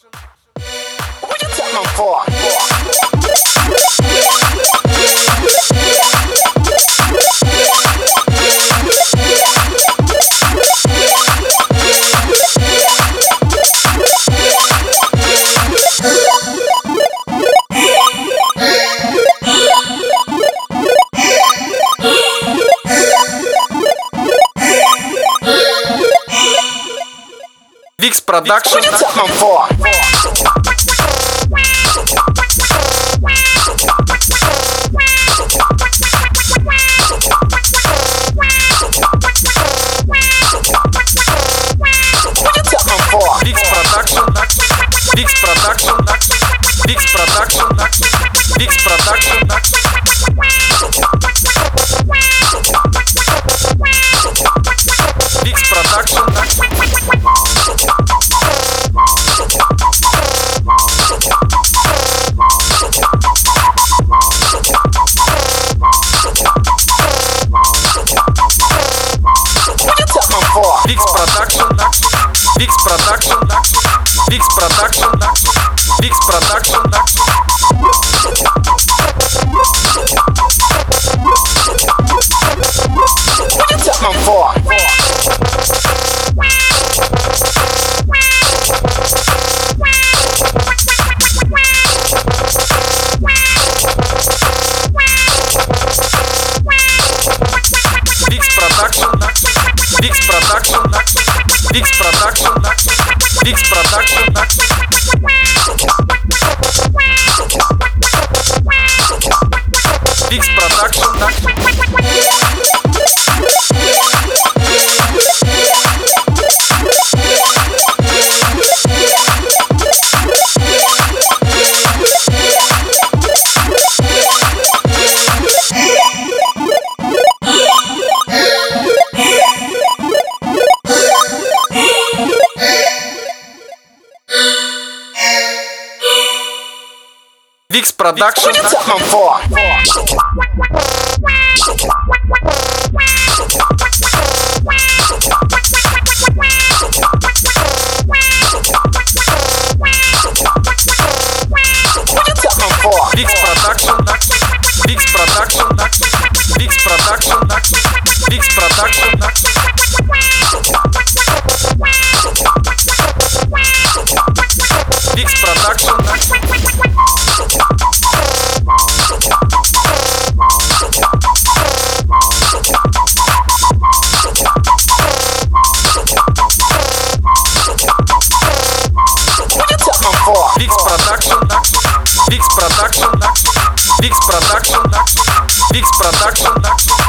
What you talking for? Them for? Викс Продакшн. Викс Продакшн. Викс Продакшн. Викс Продакшн. Викс Продакшн. Викс Продакшн. Викс Продакшн. Викс Продакшн. Викс Продакшн. Викс Продакшн. Викс Продакшн. Викс Продакшн. Викс Продакшн. Them for? Викс Продакшн. Викс Продакшн. Викс Продакшн. Викс Продакшн. For? Викс Продакшн. Викс Продакшн. Викс Продакшн. Викс Продакшн.